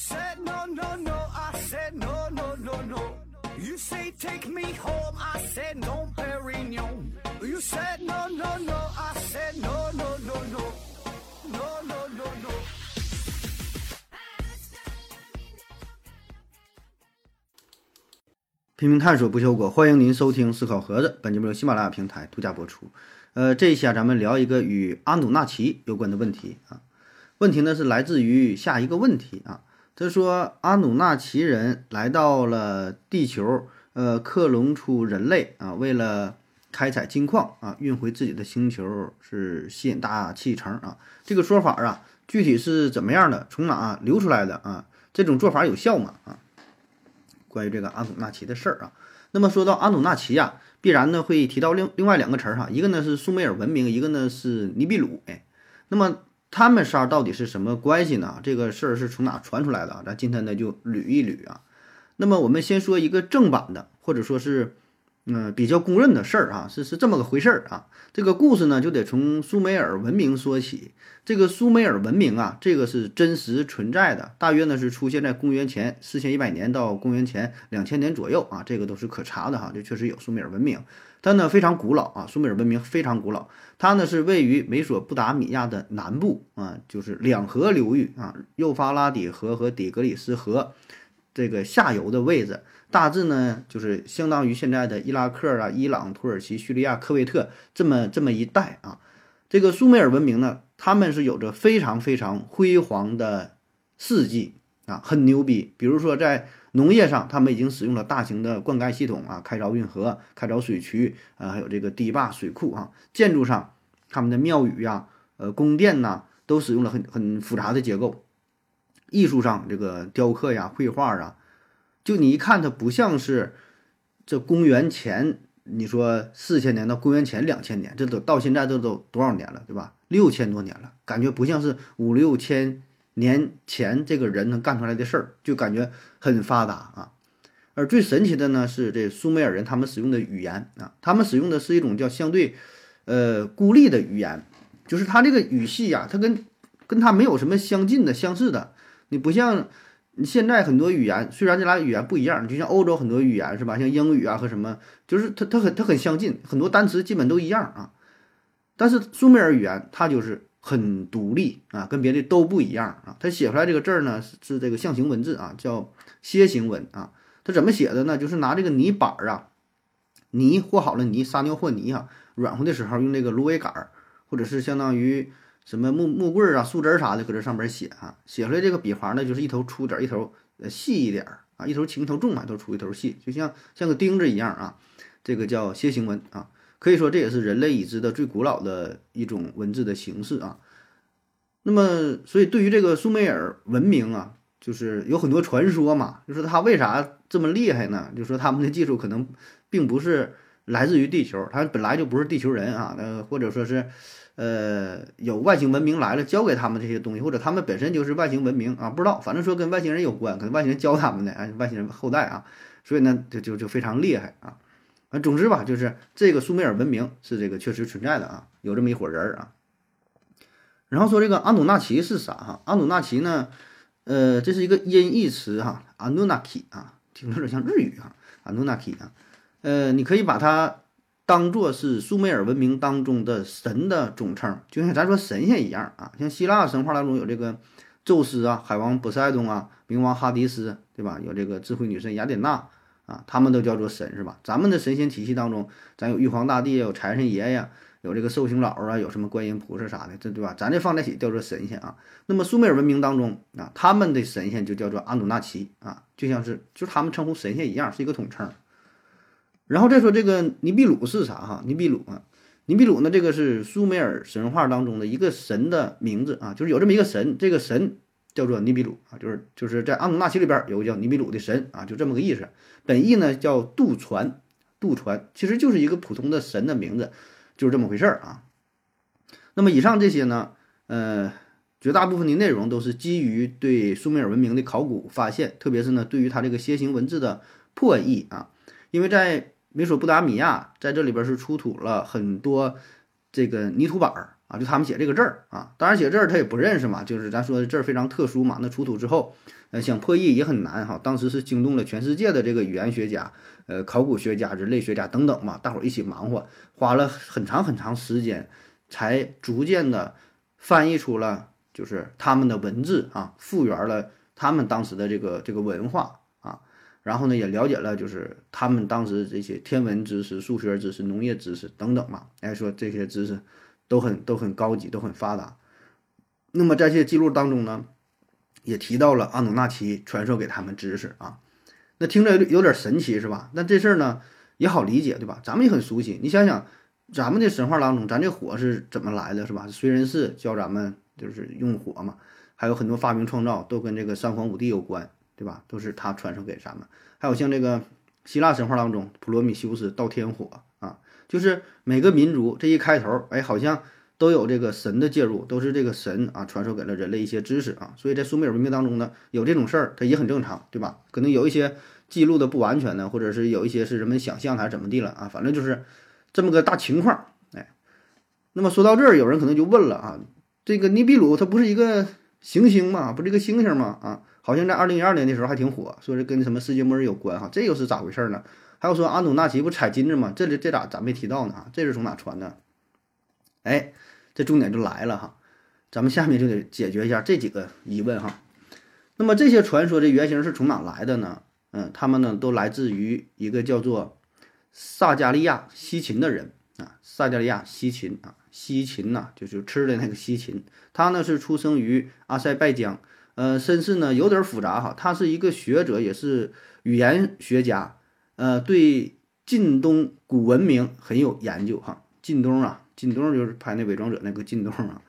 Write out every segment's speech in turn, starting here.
said no no no, I said no no no no. You say take me home, I said no, Perignon. You said no no no, I said no no no no, no no no no. 拼命探索不求果，欢迎您收听思考盒子。本节目由喜马拉雅平台独家播出。呃，这一期啊，咱们聊一个与阿努纳奇有关的问题啊。问题呢是来自于下一个问题啊，他说阿努纳奇人来到了地球，呃，克隆出人类啊，为了开采金矿啊，运回自己的星球是吸引大气层啊。这个说法啊，具体是怎么样的？从哪流出来的啊？这种做法有效吗？啊？关于这个阿努纳奇的事儿啊，那么说到阿努纳奇呀，必然呢会提到另另外两个词儿哈，一个呢是苏美尔文明，一个呢是尼比鲁。哎，那么他们仨到底是什么关系呢？这个事儿是从哪传出来的？咱今天呢就捋一捋啊。那么我们先说一个正版的，或者说是。嗯，比较公认的事儿啊，是是这么个回事儿啊。这个故事呢，就得从苏美尔文明说起。这个苏美尔文明啊，这个是真实存在的，大约呢是出现在公元前四千一百年到公元前两千年左右啊，这个都是可查的哈。这确实有苏美尔文明，它呢非常古老啊，苏美尔文明非常古老。它呢是位于美索不达米亚的南部啊，就是两河流域啊，幼发拉底河和底格里斯河这个下游的位置。大致呢，就是相当于现在的伊拉克啊、伊朗、土耳其、叙利亚、科威特这么这么一带啊。这个苏美尔文明呢，他们是有着非常非常辉煌的事迹啊，很牛逼。比如说在农业上，他们已经使用了大型的灌溉系统啊，开凿运河、开凿水渠啊，还有这个堤坝、水库啊。建筑上，他们的庙宇呀、呃宫殿呐，都使用了很很复杂的结构。艺术上，这个雕刻呀、绘画啊。就你一看，它不像是这公元前，你说四千年到公元前两千年，这都到现在这都多少年了，对吧？六千多年了，感觉不像是五六千年前这个人能干出来的事儿，就感觉很发达啊。而最神奇的呢，是这苏美尔人他们使用的语言啊，他们使用的是一种叫相对呃孤立的语言，就是他这个语系呀，它跟跟他没有什么相近的、相似的，你不像。现在很多语言虽然这俩语言不一样，就像欧洲很多语言是吧？像英语啊和什么，就是它它很它很相近，很多单词基本都一样啊。但是苏美尔语言它就是很独立啊，跟别的都不一样啊。它写出来这个字儿呢是是这个象形文字啊，叫楔形文啊。它怎么写的呢？就是拿这个泥板儿啊，泥和好了泥，撒尿和泥哈，软和的时候用这个芦苇杆儿，或者是相当于。什么木木棍儿啊、树枝儿啥的，搁这上边写啊，写出来这个笔划呢，就是一头粗点儿，一头呃细一点儿啊，一头轻一头重嘛，一头粗一头细，就像像个钉子一样啊。这个叫楔形文啊，可以说这也是人类已知的最古老的一种文字的形式啊。那么，所以对于这个苏美尔文明啊，就是有很多传说嘛，就说他为啥这么厉害呢？就说他们的技术可能并不是来自于地球，他本来就不是地球人啊，呃，或者说是。呃，有外星文明来了，教给他们这些东西，或者他们本身就是外星文明啊，不知道，反正说跟外星人有关，可能外星人教他们的，啊，外星人后代啊，所以呢，就就就非常厉害啊，啊，总之吧，就是这个苏美尔文明是这个确实存在的啊，有这么一伙人啊。然后说这个阿努纳奇是啥哈？阿努纳奇呢，呃，这是一个音译词哈，阿努纳奇啊，听着有点像日语啊，阿努纳奇啊，呃，你可以把它。当做是苏美尔文明当中的神的总称，就像咱说神仙一样啊。像希腊神话当中有这个宙斯啊、海王波塞冬啊、冥王哈迪斯，对吧？有这个智慧女神雅典娜啊，他们都叫做神，是吧？咱们的神仙体系当中，咱有玉皇大帝，有财神爷呀，有这个寿星老啊，有什么观音菩萨啥的，这对吧？咱这放在一起叫做神仙啊。那么苏美尔文明当中啊，他们的神仙就叫做阿努纳奇啊，就像是就他们称呼神仙一样，是一个统称。然后再说这个尼比鲁是啥哈？尼比鲁啊，尼比鲁呢，这个是苏美尔神话当中的一个神的名字啊，就是有这么一个神，这个神叫做尼比鲁啊，就是就是在阿努纳奇里边有个叫尼比鲁的神啊，就这么个意思。本意呢叫渡船，渡船其实就是一个普通的神的名字，就是这么回事儿啊。那么以上这些呢，呃，绝大部分的内容都是基于对苏美尔文明的考古发现，特别是呢对于它这个楔形文字的破译啊，因为在美索不达米亚在这里边是出土了很多这个泥土板儿啊，就他们写这个字儿啊。当然写字儿他也不认识嘛，就是咱说的字儿非常特殊嘛。那出土之后，呃，想破译也很难哈。当时是惊动了全世界的这个语言学家、呃，考古学家、人类学家等等嘛，大伙儿一起忙活，花了很长很长时间，才逐渐的翻译出了就是他们的文字啊，复原了他们当时的这个这个文化。然后呢，也了解了，就是他们当时这些天文知识、数学知识、农业知识等等嘛。哎，说这些知识都很都很高级，都很发达。那么在这些记录当中呢，也提到了阿努纳奇传授给他们知识啊。那听着有点神奇是吧？那这事儿呢也好理解对吧？咱们也很熟悉。你想想，咱们的神话当中，咱这火是怎么来的是吧？燧人氏教咱们就是用火嘛，还有很多发明创造都跟这个三皇五帝有关。对吧？都是他传授给咱们。还有像这个希腊神话当中，普罗米修斯盗天火啊，就是每个民族这一开头，哎，好像都有这个神的介入，都是这个神啊传授给了人类一些知识啊。所以在苏美尔文明当中呢，有这种事儿，它也很正常，对吧？可能有一些记录的不完全呢，或者是有一些是人们想象还是怎么地了啊？反正就是这么个大情况。哎，那么说到这儿，有人可能就问了啊，这个尼比鲁它不是一个行星吗？不是一个星星吗？啊？好像在二零一二年的时候还挺火，说是跟什么世界末日有关哈，这又是咋回事呢？还有说阿努纳奇不采金子吗？这里这咋咱没提到呢？这是从哪传的？哎，这重点就来了哈，咱们下面就得解决一下这几个疑问哈。那么这些传说的原型是从哪来的呢？嗯，他们呢都来自于一个叫做萨加利亚西秦的人啊，萨加利亚西秦啊，西秦呐就是吃的那个西秦，他呢是出生于阿塞拜疆。呃，身世呢有点复杂哈，他是一个学者，也是语言学家，呃，对晋东古文明很有研究哈。晋东啊，晋东就是拍那伪装者那个晋东啊，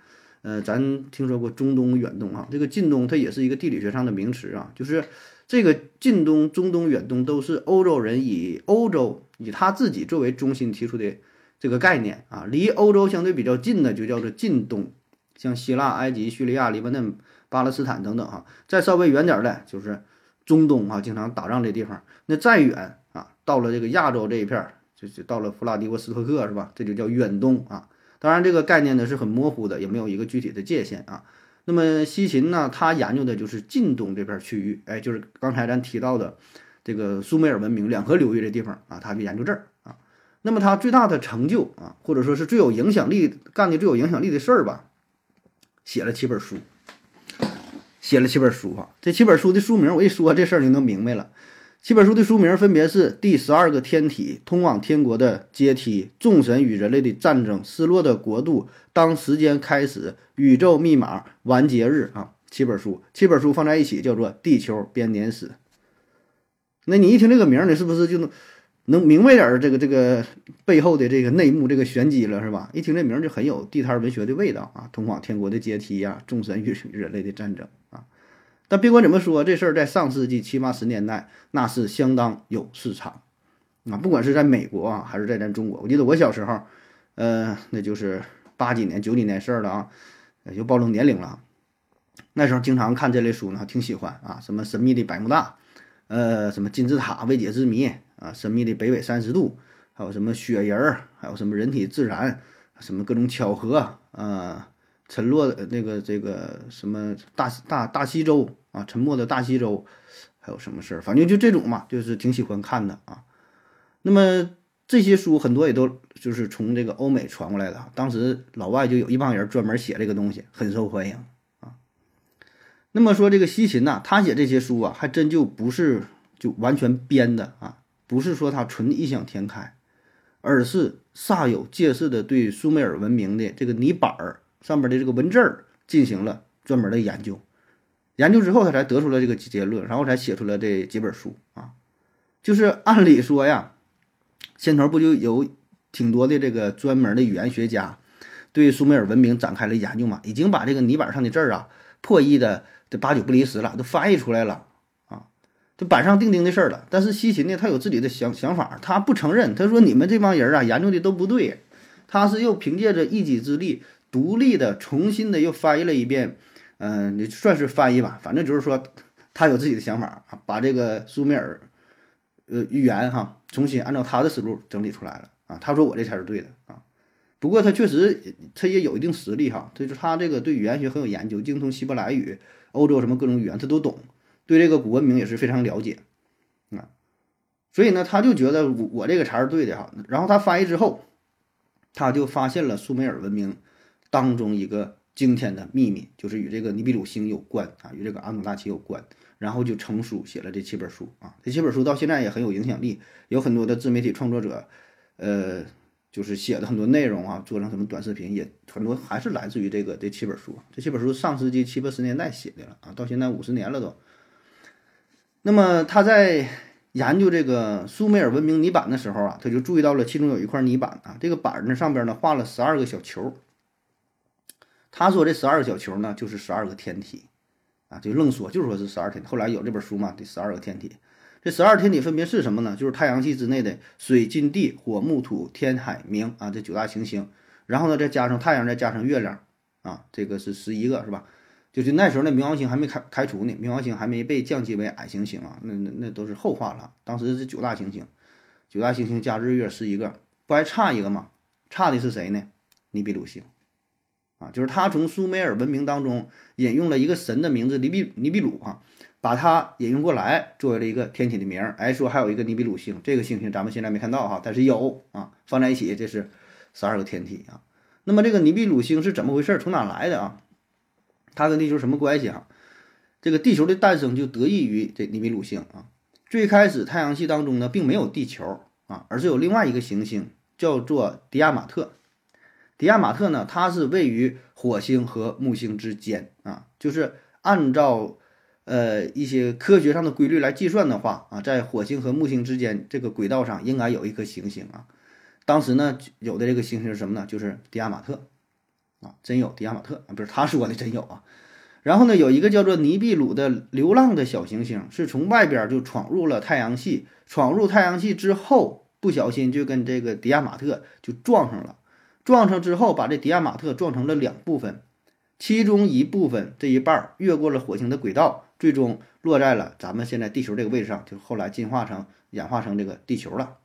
呃，咱听说过中东、远东哈，这个近东它也是一个地理学上的名词啊，就是这个近东、中东、远东都是欧洲人以欧洲以他自己作为中心提出的这个概念啊，离欧洲相对比较近的就叫做近东，像希腊、埃及、叙利亚、黎巴嫩。巴勒斯坦等等哈，再稍微远点儿的，就是中东啊，经常打仗这地方。那再远啊，到了这个亚洲这一片儿，就就到了弗拉迪沃斯托克是吧？这就叫远东啊。当然，这个概念呢是很模糊的，也没有一个具体的界限啊。那么西秦呢，他研究的就是近东这片区域，哎，就是刚才咱提到的这个苏美尔文明两河流域这地方啊，他就研究这儿啊。那么他最大的成就啊，或者说是最有影响力干的最有影响力的事儿吧，写了七本书。写了七本书哈，这七本书的书名我一说这事儿你能明白了。七本书的书名分别是《第十二个天体》《通往天国的阶梯》《众神与人类的战争》《失落的国度》《当时间开始》《宇宙密码》《完结日》啊，七本书，七本书放在一起叫做《地球编年史》。那你一听这个名儿，你是不是就能能明白点儿这个这个背后的这个内幕、这个玄机了，是吧？一听这名儿就很有地摊文学的味道啊，《通往天国的阶梯》呀，《众神与人类的战争》。但别管怎么说，这事儿在上世纪七八十年代那是相当有市场啊！不管是在美国啊，还是在咱中国，我记得我小时候，呃，那就是八几年、九几年事儿了啊，就暴露年龄了。那时候经常看这类书呢，挺喜欢啊，什么神秘的百慕大，呃，什么金字塔未解之谜啊，神秘的北纬三十度，还有什么雪人儿，还有什么人体自然，什么各种巧合啊。沉落的那个这个什么大大大西洲啊，沉默的大西洲，还有什么事儿？反正就这种嘛，就是挺喜欢看的啊。那么这些书很多也都就是从这个欧美传过来的，当时老外就有一帮人专门写这个东西，很受欢迎啊。那么说这个西秦呐，他写这些书啊，还真就不是就完全编的啊，不是说他纯异想天开，而是煞有介事的对苏美尔文明的这个泥板儿。上边的这个文字儿进行了专门的研究，研究之后他才得出了这个结论，然后才写出了这几本书啊。就是按理说呀，先头不就有挺多的这个专门的语言学家对苏美尔文明展开了研究嘛，已经把这个泥板上的字儿啊破译的这八九不离十了，都翻译出来了啊，就板上钉钉的事儿了。但是西秦呢，他有自己的想想法，他不承认，他说你们这帮人啊研究的都不对，他是又凭借着一己之力。独立的、重新的又翻译了一遍，嗯，你算是翻译吧，反正就是说，他有自己的想法啊，把这个苏美尔，呃，语言哈，重新按照他的思路整理出来了啊。他说我这才是对的啊，不过他确实他也有一定实力哈，就是他这个对语言学很有研究，精通希伯来语、欧洲什么各种语言他都懂，对这个古文明也是非常了解啊。所以呢，他就觉得我我这个才是对的哈。然后他翻译之后，他就发现了苏美尔文明当中一个惊天的秘密，就是与这个尼比鲁星有关啊，与这个阿努纳奇有关。然后就成书写了这七本书啊，这七本书到现在也很有影响力，有很多的自媒体创作者，呃，就是写的很多内容啊，做成什么短视频也很多，还是来自于这个这七本书。这七本书上世纪七八十年代写的了啊，到现在五十年了都。那么他在研究这个苏美尔文明泥板的时候啊，他就注意到了其中有一块泥板啊，这个板呢上边呢画了十二个小球。他说这十二个小球呢就是十二个天体。啊，就愣说，就说是十二天。后来有这本书嘛，这十二个天体，这十二天体分别是什么呢？就是太阳系之内的水金地火木土天海冥啊，这九大行星。然后呢，再加上太阳，再加上月亮啊，这个是十一个，是吧？就是那时候那冥王星还没开开除呢，冥王星还没被降级为矮行星啊，那那那都是后话了。当时是九大行星，九大行星加日月十一个，不还差一个吗？差的是谁呢？尼比鲁星。啊，就是他从苏美尔文明当中引用了一个神的名字尼比尼比鲁啊，把它引用过来作为了一个天体的名儿。哎，说还有一个尼比鲁星，这个星星咱们现在没看到哈，但是有啊，放在一起这是十二个天体啊。那么这个尼比鲁星是怎么回事？从哪来的啊？它跟地球什么关系啊？这个地球的诞生就得益于这尼比鲁星啊。最开始太阳系当中呢，并没有地球啊，而是有另外一个行星叫做迪亚马特。迪亚马特呢，它是位于火星和木星之间啊，就是按照呃一些科学上的规律来计算的话啊，在火星和木星之间这个轨道上应该有一颗行星啊。当时呢，有的这个行星是什么呢？就是迪亚马特啊，真有迪亚马特啊，不是他说的真有啊。然后呢，有一个叫做尼比鲁的流浪的小行星，是从外边就闯入了太阳系，闯入太阳系之后，不小心就跟这个迪亚马特就撞上了。撞上之后，把这迪亚马特撞成了两部分，其中一部分这一半越过了火星的轨道，最终落在了咱们现在地球这个位置上，就后来进化成演化成这个地球了。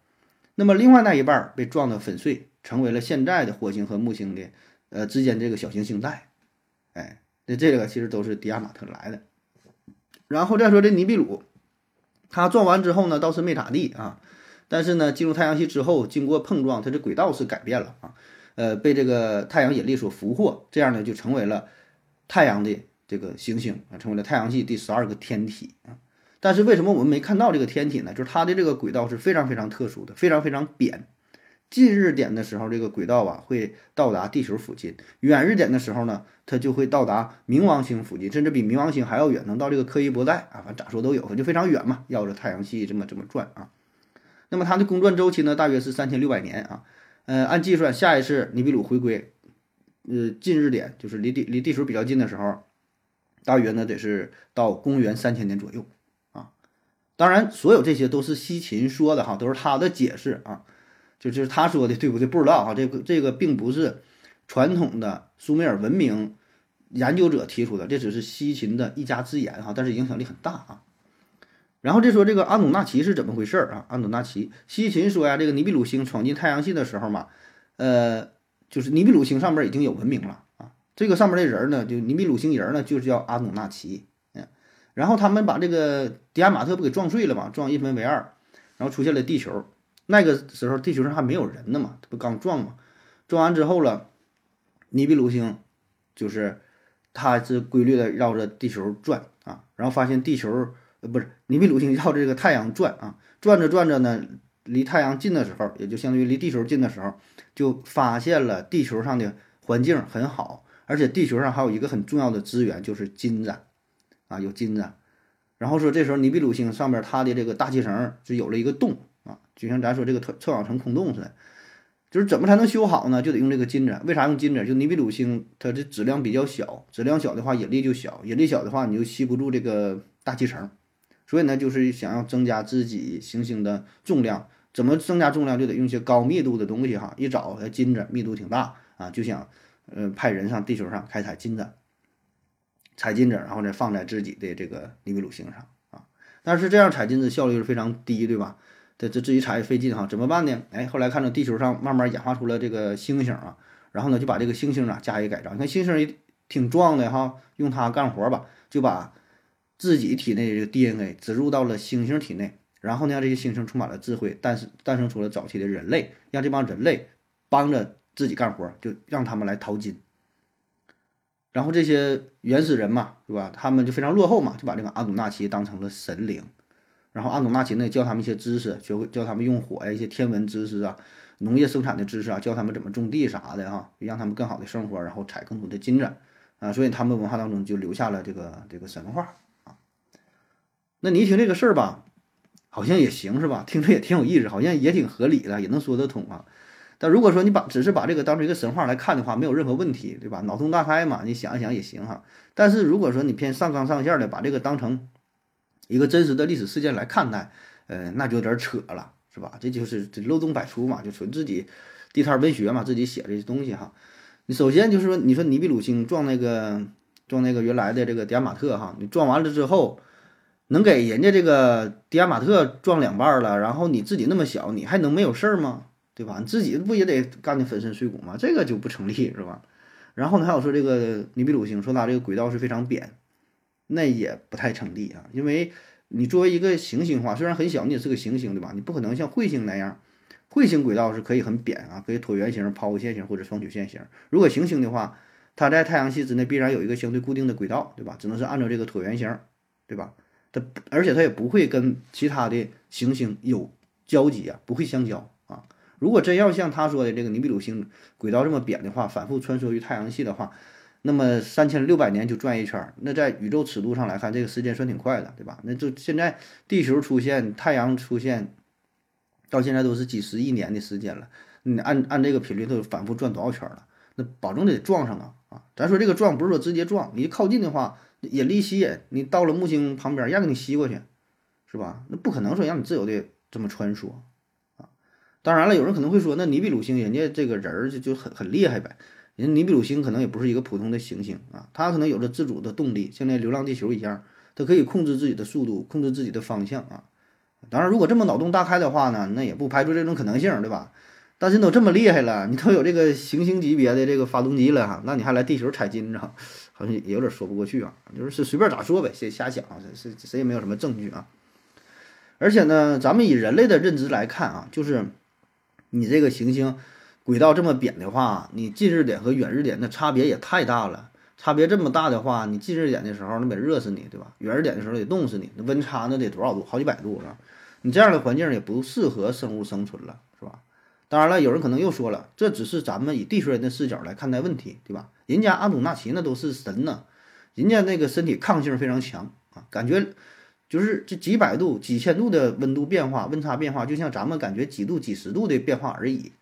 那么另外那一半被撞得粉碎，成为了现在的火星和木星的呃之间这个小行星带。哎，那这个其实都是迪亚马特来的。然后再说这尼比鲁，它撞完之后呢，倒是没咋地啊，但是呢，进入太阳系之后，经过碰撞，它这轨道是改变了啊。呃，被这个太阳引力所俘获，这样呢就成为了太阳的这个行星啊，成为了太阳系第十二个天体啊。但是为什么我们没看到这个天体呢？就是它的这个轨道是非常非常特殊的，非常非常扁。近日点的时候，这个轨道啊会到达地球附近；远日点的时候呢，它就会到达冥王星附近，甚至比冥王星还要远，能到这个柯伊伯带啊，反正咋说都有，就非常远嘛，绕着太阳系这么这么转啊。那么它的公转周期呢，大约是三千六百年啊。呃，按计算，下一次尼比鲁回归，呃，近日点就是离地离地球比较近的时候，大约呢得是到公元三千年左右啊。当然，所有这些都是西秦说的哈，都是他的解释啊，就就是他说的，对不对？不知道哈，这个这个并不是传统的苏美尔文明研究者提出的，这只是西秦的一家之言哈，但是影响力很大啊。然后再说这个阿努纳奇是怎么回事啊？阿努纳奇，西秦说呀，这个尼比鲁星闯进太阳系的时候嘛，呃，就是尼比鲁星上面已经有文明了啊。这个上面的人呢，就尼比鲁星人呢，就是叫阿努纳奇。嗯，然后他们把这个迪亚马特不给撞碎了嘛，撞一分为二，然后出现了地球。那个时候地球上还没有人呢嘛，不刚撞嘛，撞完之后了，尼比鲁星就是它是规律的绕着地球转啊，然后发现地球。不是尼比鲁星绕这个太阳转啊，转着转着呢，离太阳近的时候，也就相当于离地球近的时候，就发现了地球上的环境很好，而且地球上还有一个很重要的资源，就是金子啊，有金子。然后说这时候尼比鲁星上面它的这个大气层就有了一个洞啊，就像咱说这个臭臭氧层空洞似的。就是怎么才能修好呢？就得用这个金子。为啥用金子？就尼比鲁星它的质量比较小，质量小的话引力就小，引力小的话你就吸不住这个大气层。所以呢，就是想要增加自己行星的重量，怎么增加重量就得用一些高密度的东西哈。一找金子密度挺大啊，就想呃派人上地球上开采金子，采金子，然后再放在自己的这个尼比鲁星上啊。但是这样采金子效率是非常低，对吧？这这自己采也费劲哈，怎么办呢？哎，后来看到地球上慢慢演化出了这个猩猩啊，然后呢就把这个猩猩啊加以改造。你看猩猩也挺壮的哈，用它干活吧，就把自己体内的这个 DNA 植入到了猩猩体内，然后呢，让这些猩猩充满了智慧，诞生诞生出了早期的人类，让这帮人类帮着自己干活，就让他们来淘金。然后这些原始人嘛，对吧？他们就非常落后嘛，就把这个阿努纳奇当成了神灵。然后阿努纳奇呢，教他们一些知识，学会教他们用火呀，一些天文知识啊，农业生产的知识啊，教他们怎么种地啥的哈，让他们更好的生活，然后采更多的金子啊。所以他们文化当中就留下了这个这个神话。那你一听这个事儿吧，好像也行是吧？听着也挺有意思，好像也挺合理的，也能说得通啊。但如果说你把只是把这个当成一个神话来看的话，没有任何问题，对吧？脑洞大开嘛，你想一想也行哈。但是如果说你偏上纲上线的把这个当成一个真实的历史事件来看待，呃，那就有点扯了，是吧？这就是这漏洞百出嘛，就纯自己地摊文学嘛，自己写这些东西哈。你首先就是说，你说尼比鲁星撞那个撞那个原来的这个迪亚马特哈，你撞完了之后，能给人家这个迪亚马特撞两半了，然后你自己那么小，你还能没有事儿吗？对吧？你自己不也得干的粉身碎骨吗？这个就不成立，是吧？然后呢，还有说这个尼比鲁星说它这个轨道是非常扁。那也不太成立啊，因为你作为一个行星的话，虽然很小，你也是个行星，对吧？你不可能像彗星那样，彗星轨道是可以很扁啊，可以椭圆形、抛物线形或者双曲线形。如果行星的话，它在太阳系之内必然有一个相对固定的轨道，对吧？只能是按照这个椭圆形，对吧？它而且它也不会跟其他的行星有交集啊，不会相交啊。如果真要像他说的这个尼比鲁星轨道这么扁的话，反复穿梭于太阳系的话。那么三千六百年就转一圈，那在宇宙尺度上来看，这个时间算挺快的，对吧？那就现在地球出现、太阳出现，到现在都是几十亿年的时间了。你按按这个频率，都反复转多少圈了？那保证得撞上啊！啊，咱说这个撞不是说直接撞，你靠近的话，引力吸引，你到了木星旁边，让给你吸过去，是吧？那不可能说让你自由的这么穿梭啊！当然了，有人可能会说，那尼比鲁星人家这个人儿就就很很厉害呗。人尼比鲁星可能也不是一个普通的行星啊，它可能有着自主的动力，像那《流浪地球》一样，它可以控制自己的速度，控制自己的方向啊。当然，如果这么脑洞大开的话呢，那也不排除这种可能性，对吧？但是都这么厉害了，你都有这个行星级别的这个发动机了哈，那你还来地球采金子，好像也有点说不过去啊。就是随便咋说呗，谁瞎想，是谁也没有什么证据啊。而且呢，咱们以人类的认知来看啊，就是你这个行星。轨道这么扁的话，你近日点和远日点那差别也太大了。差别这么大的话，你近日点的时候那得热死你，对吧？远日点的时候得冻死你，那温差那得多少度？好几百度是吧？你这样的环境也不适合生物生存了，是吧？当然了，有人可能又说了，这只是咱们以地球人的视角来看待问题，对吧？人家阿努纳奇那都是神呢，人家那个身体抗性非常强啊，感觉就是这几百度、几千度的温度变化、温差变化，就像咱们感觉几度、几十度的变化而已。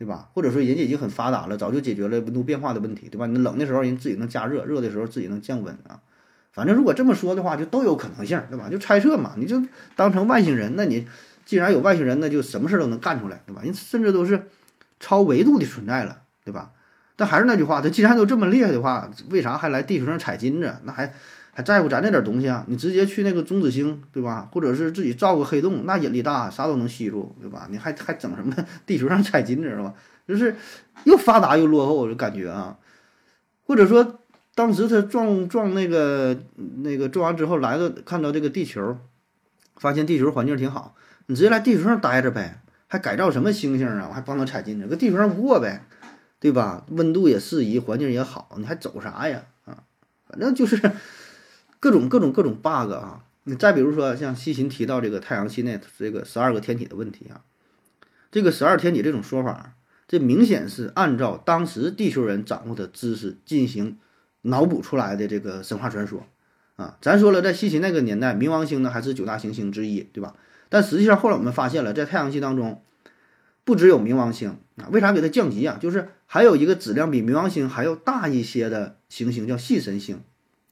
对吧？或者说人家已经很发达了，早就解决了温度变化的问题，对吧？你冷的时候人自己能加热，热的时候自己能降温啊。反正如果这么说的话，就都有可能性，对吧？就猜测嘛，你就当成外星人。那你既然有外星人，那就什么事都能干出来，对吧？人甚至都是超维度的存在了，对吧？但还是那句话，他既然都这么厉害的话，为啥还来地球上采金子？那还？还在乎咱这点东西啊？你直接去那个中子星，对吧？或者是自己造个黑洞，那引力大，啥都能吸住，对吧？你还还整什么地球上采金子是吧？就是又发达又落后，我就感觉啊。或者说，当时他撞撞那个那个撞完之后来了，看到这个地球，发现地球环境挺好，你直接来地球上待着呗，还改造什么星星啊？我还帮他采金子，搁地球上过呗，对吧？温度也适宜，环境也好，你还走啥呀？啊，反正就是。各种各种各种 bug 啊！你再比如说像西秦提到这个太阳系内这个十二个天体的问题啊，这个十二天体这种说法，这明显是按照当时地球人掌握的知识进行脑补出来的这个神话传说啊。咱说了，在西秦那个年代，冥王星呢还是九大行星之一，对吧？但实际上后来我们发现了，在太阳系当中，不只有冥王星啊，为啥给它降级啊？就是还有一个质量比冥王星还要大一些的行星，叫系神星。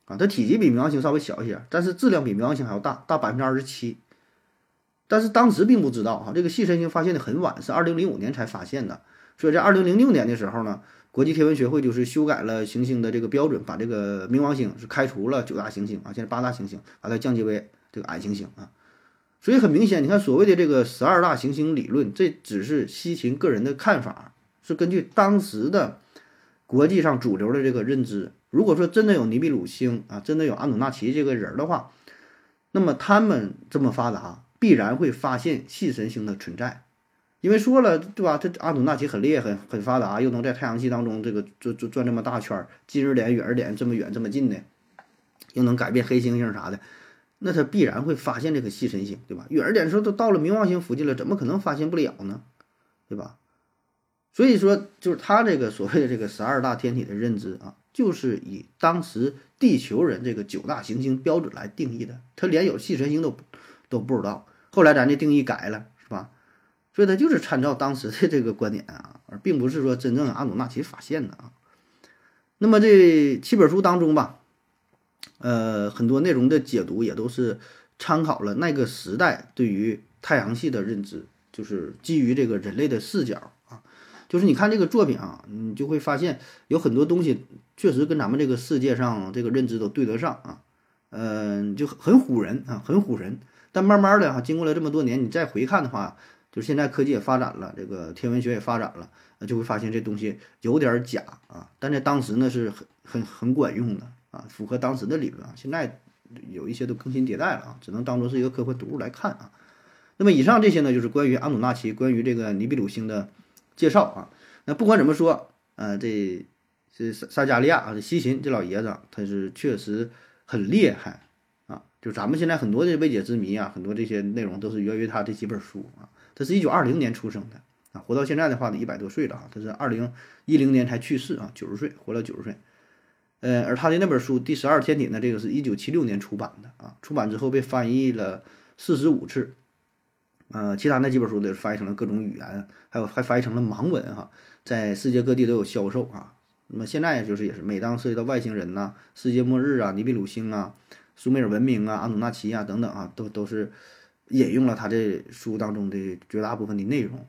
啊，它体积比冥王星稍微小一些，但是质量比冥王星还要大，大百分之二十七。但是当时并不知道哈，这个系神星发现的很晚，是二零零五年才发现的。所以在二零零六年的时候呢，国际天文学会就是修改了行星的这个标准，把这个冥王星是开除了九大行星啊，现在八大行星，把它降级为这个矮行星啊。所以很明显，你看所谓的这个十二大行星理论，这只是西秦个人的看法，是根据当时的国际上主流的这个认知。如果说真的有尼比鲁星啊，真的有阿努纳奇这个人的话，那么他们这么发达，必然会发现系神星的存在。因为说了，对吧？他阿努纳奇很厉害，很很发达，又能在太阳系当中这个转转转这么大圈儿，近日点、远日点这么远这么近的，又能改变黑猩猩啥的，那他必然会发现这个系神星，对吧？远点的时候都到了冥王星附近了，怎么可能发现不了呢？对吧？所以说，就是他这个所谓的这个十二大天体的认知啊，就是以当时地球人这个九大行星标准来定义的，他连有系神星都都不知道。后来咱这定义改了，是吧？所以他就是参照当时的这个观点啊，而并不是说真正阿努纳奇发现的啊。那么这七本书当中吧，呃，很多内容的解读也都是参考了那个时代对于太阳系的认知，就是基于这个人类的视角啊。就是你看这个作品啊，你就会发现有很多东西确实跟咱们这个世界上这个认知都对得上啊，嗯，就很唬人啊，很唬人。但慢慢的哈，经过了这么多年，你再回看的话。就是现在科技也发展了，这个天文学也发展了，就会发现这东西有点假啊。但在当时呢是很很很管用的啊，符合当时的理论啊。现在有一些都更新迭代了啊，只能当做是一个科幻读物来看啊。那么以上这些呢，就是关于阿努纳奇、关于这个尼比鲁星的介绍啊。那不管怎么说，呃，这是撒撒加利亚啊，这西秦这老爷子他是确实很厉害啊。就咱们现在很多的未解之谜啊，很多这些内容都是源于他这几本书啊。他是一九二零年出生的啊，活到现在的话呢，一百多岁了啊。他是二零一零年才去世啊，九十岁，活了九十岁。呃，而他的那本书《第十二天体》呢，这个是一九七六年出版的啊，出版之后被翻译了四十五次。呃，其他那几本书都翻译成了各种语言，还有还翻译成了盲文哈，在世界各地都有销售啊。那么现在就是也是，每当涉及到外星人呐、世界末日啊、尼比鲁星啊、苏美尔文明啊、阿努纳奇啊等等啊，都都是。引用了他这书当中的绝大部分的内容，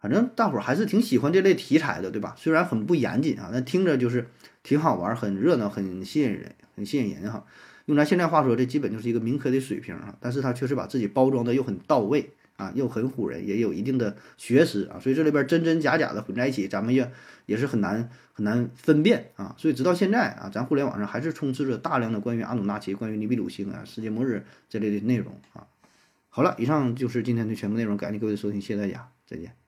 反正大伙儿还是挺喜欢这类题材的，对吧？虽然很不严谨啊，但听着就是挺好玩，很热闹，很吸引人，很吸引人哈。用咱现在话说，这基本就是一个民科的水平啊。但是他确实把自己包装的又很到位啊，又很唬人，也有一定的学识啊。所以这里边真真假假的混在一起，咱们也也是很难很难分辨啊。所以直到现在啊，咱互联网上还是充斥着大量的关于阿努纳奇、关于尼比鲁星啊、世界末日这类的内容啊。好了，以上就是今天的全部内容，感谢各位的收听，谢谢大家，再见。